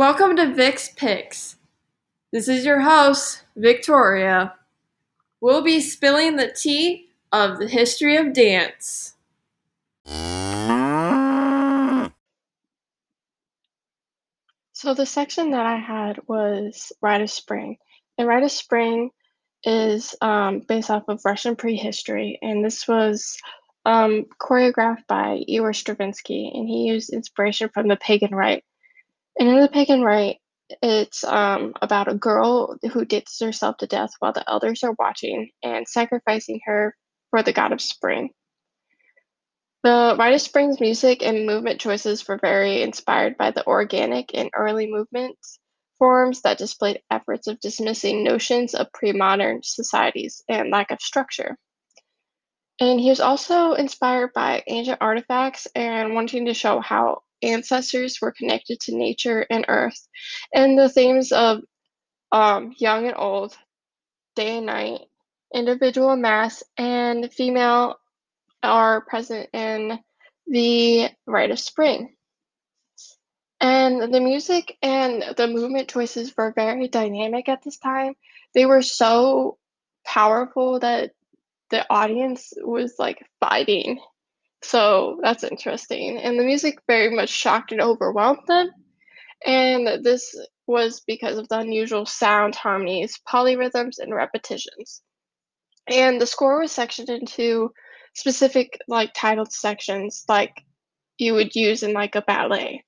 Welcome to Vic's Picks. This is your host, Victoria. We'll be spilling the tea of the history of dance. So the section that I had was Rite of Spring. And Rite of Spring is um, based off of Russian prehistory, and this was um, choreographed by Igor Stravinsky, and he used inspiration from the pagan rite. In the pagan rite, it's um, about a girl who dances herself to death while the elders are watching and sacrificing her for the god of spring. The Rite of Spring's music and movement choices were very inspired by the organic and early movements forms that displayed efforts of dismissing notions of pre modern societies and lack of structure. And he was also inspired by ancient artifacts and wanting to show how ancestors were connected to nature and earth, and the themes of um, young and old, day and night, individual mass, and female are present in the Rite of Spring. And the music and the movement choices were very dynamic at this time. They were so powerful that the audience was like fighting. So that's interesting. And the music very much shocked and overwhelmed them. And this was because of the unusual sound, harmonies, polyrhythms, and repetitions. And the score was sectioned into specific like titled sections like you would use in like a ballet.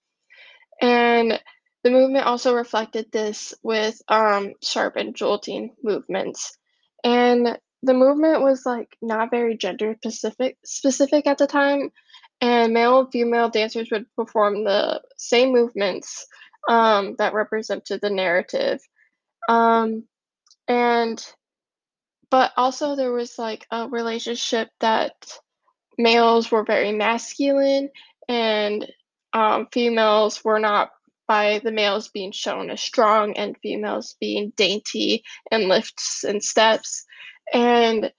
And the movement also reflected this with um, sharp and jolting movements. And the movement was like not very gender specific specific at the time. And male and female dancers would perform the same movements um, that represented the narrative. Um, and but also there was like a relationship that males were very masculine and um, females were not by the males being shown as strong and females being dainty and lifts and steps and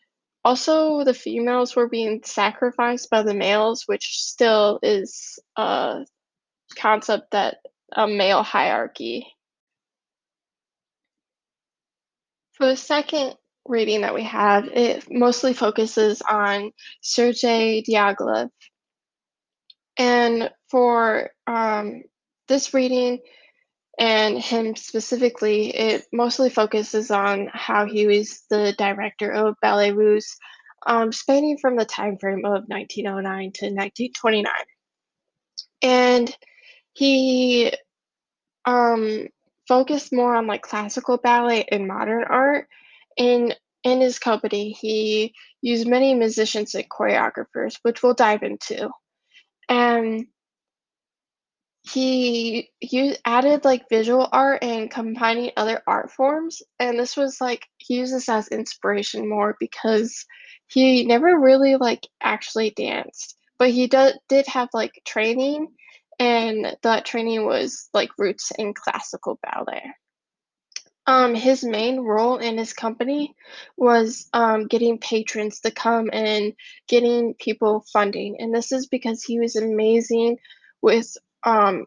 also the females were being sacrificed by the males which still is a concept that a male hierarchy for the second reading that we have, it mostly focuses on Sergei Diaghilev. And for um, this reading and him specifically, it mostly focuses on how he was the director of Ballet Russe, um, spanning from the time frame of 1909 to 1929. And he um, focused more on like classical ballet and modern art in in his company, he used many musicians and choreographers, which we'll dive into. And he he added like visual art and combining other art forms, and this was like he used this as inspiration more because he never really like actually danced, but he did did have like training, and that training was like roots in classical ballet. Um, his main role in his company was um, getting patrons to come and getting people funding, and this is because he was amazing with um,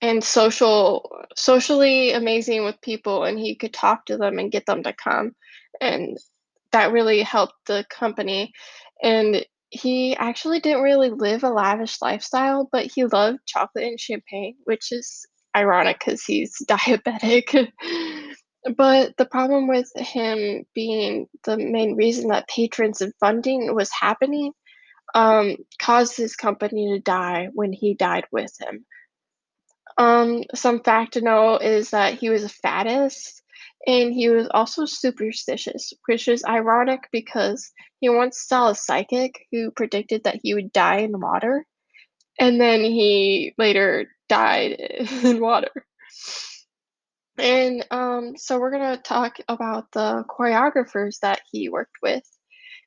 and social socially amazing with people, and he could talk to them and get them to come, and that really helped the company. And he actually didn't really live a lavish lifestyle, but he loved chocolate and champagne, which is ironic because he's diabetic. but the problem with him being the main reason that patrons and funding was happening um, caused his company to die when he died with him. Um, some fact to know is that he was a faddist and he was also superstitious, which is ironic because he once saw a psychic who predicted that he would die in water, and then he later died in water. And um, so we're going to talk about the choreographers that he worked with.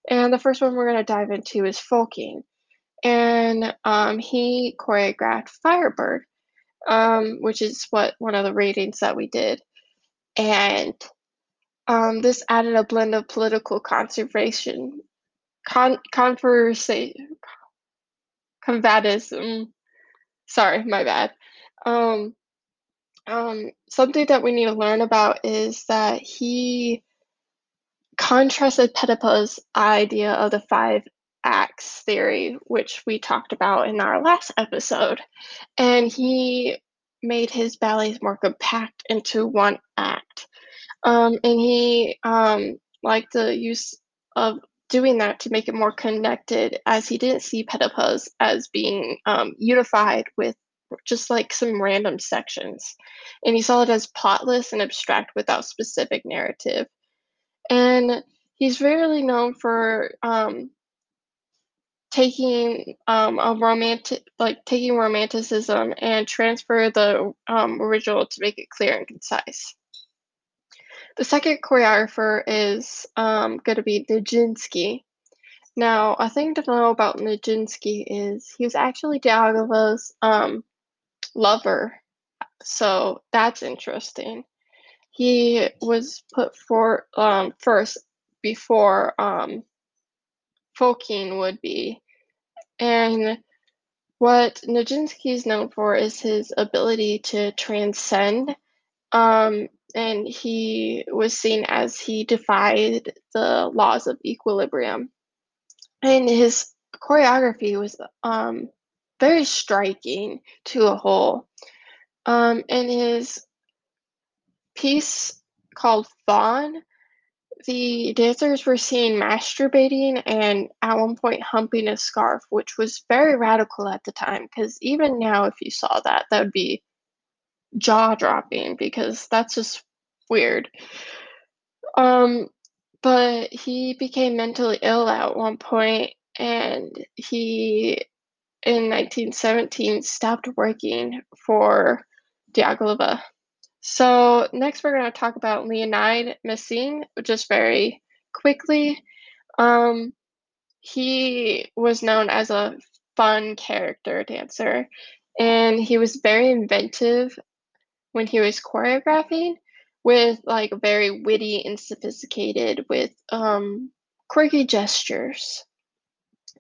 And the first one we're going to dive into is Fokine. And um, he choreographed Firebird, um, which is what one of the ratings that we did. And um, this added a blend of political conservation, con- conversation, combatism, sorry, my bad, um, Um, something that we need to learn about is that he contrasted Petipa's idea of the five acts theory, which we talked about in our last episode, and he made his ballets more compact into one act. Um, and he um, liked the use of doing that to make it more connected, as he didn't see Petipas as being um, unified with just like some random sections. And he saw it as plotless and abstract without specific narrative. And he's rarely known for um, taking um, a romantic, like taking romanticism and transfer the um, original to make it clear and concise. The second choreographer is um, going to be Nijinsky. Now, a thing to know about Nijinsky is he was actually Diaghilev's um, lover, so that's interesting. He was put for um, first before um, would be, and what Nijinsky is known for is his ability to transcend um, and he was seen as he defied the laws of equilibrium. And his choreography was um, very striking to a whole. Um, in his piece called Faun, the dancers were seen masturbating and at one point humping a scarf, which was very radical at the time. Because even now, if you saw that, that would be jaw dropping because that's just weird. Um, but he became mentally ill at one point and he in 1917 stopped working for Diaghilev. So next we're going to talk about Leonid Massine, just very quickly. Um, he was known as a fun character dancer and he was very inventive when he was choreographing with like very witty and sophisticated with um, quirky gestures.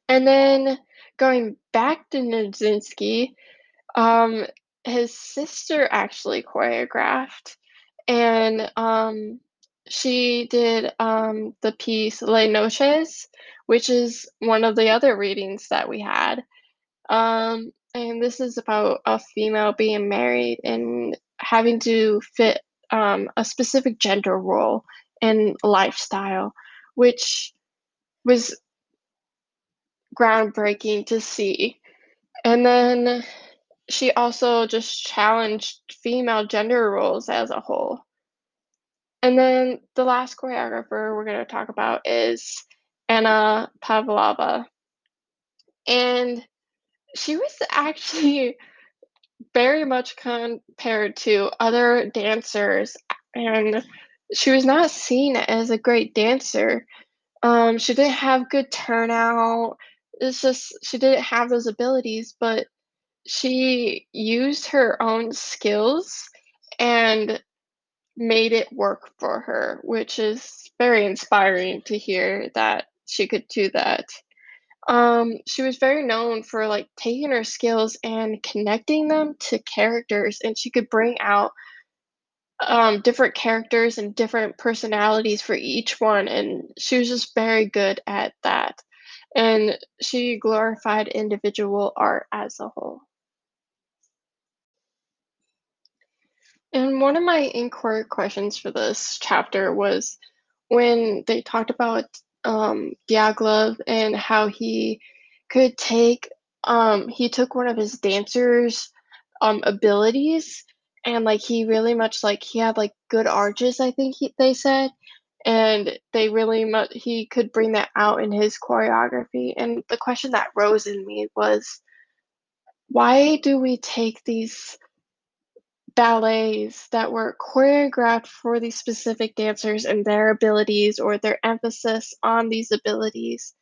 And then going back to Nijinsky, um, his sister actually choreographed, and um, she did um, the piece Les Noces, which is one of the other readings that we had. Um, and this is about a female being married and having to fit um, a specific gender role and lifestyle, which was groundbreaking to see. And then she also just challenged female gender roles as a whole. And then the last choreographer we're going to talk about is Anna Pavlova. And she was actually very much compared to other dancers, and she was not seen as a great dancer. Um, she didn't have good turnout. It's just she didn't have those abilities, but she used her own skills and made it work for her, which is very inspiring to hear that she could do that. Um, she was very known for like taking her skills and connecting them to characters, and she could bring out um, different characters and different personalities for each one, and she was just very good at that. And she glorified individual art as a whole. And one of my inquiry questions for this chapter was when they talked about um, and how he could take um, he took one of his dancers um, abilities and like he really much like he had like good arches I think he, they said and they really much he could bring that out in his choreography. And the question that rose in me was why do we take these ballets that were choreographed for these specific dancers and their abilities or their emphasis on these abilities.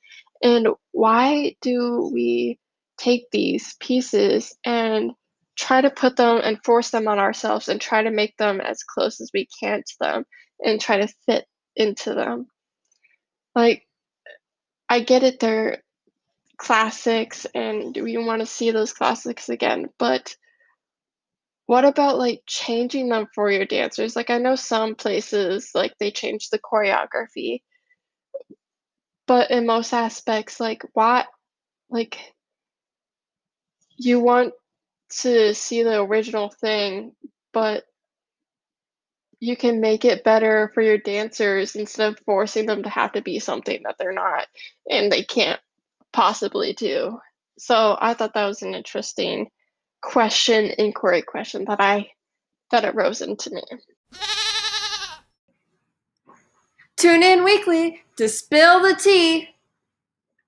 And why do we take these pieces and try to put them and force them on ourselves and try to make them as close as we can to them and try to fit into them? Like, I get it, they're classics and we want to see those classics again, but what about like changing them for your dancers? Like I know some places like they change the choreography, but in most aspects, like why like you want to see the original thing, but you can make it better for your dancers instead of forcing them to have to be something that they're not and they can't possibly do. So I thought that was an interesting question, inquiry question that I that arose into me. Tune in weekly to spill the tea.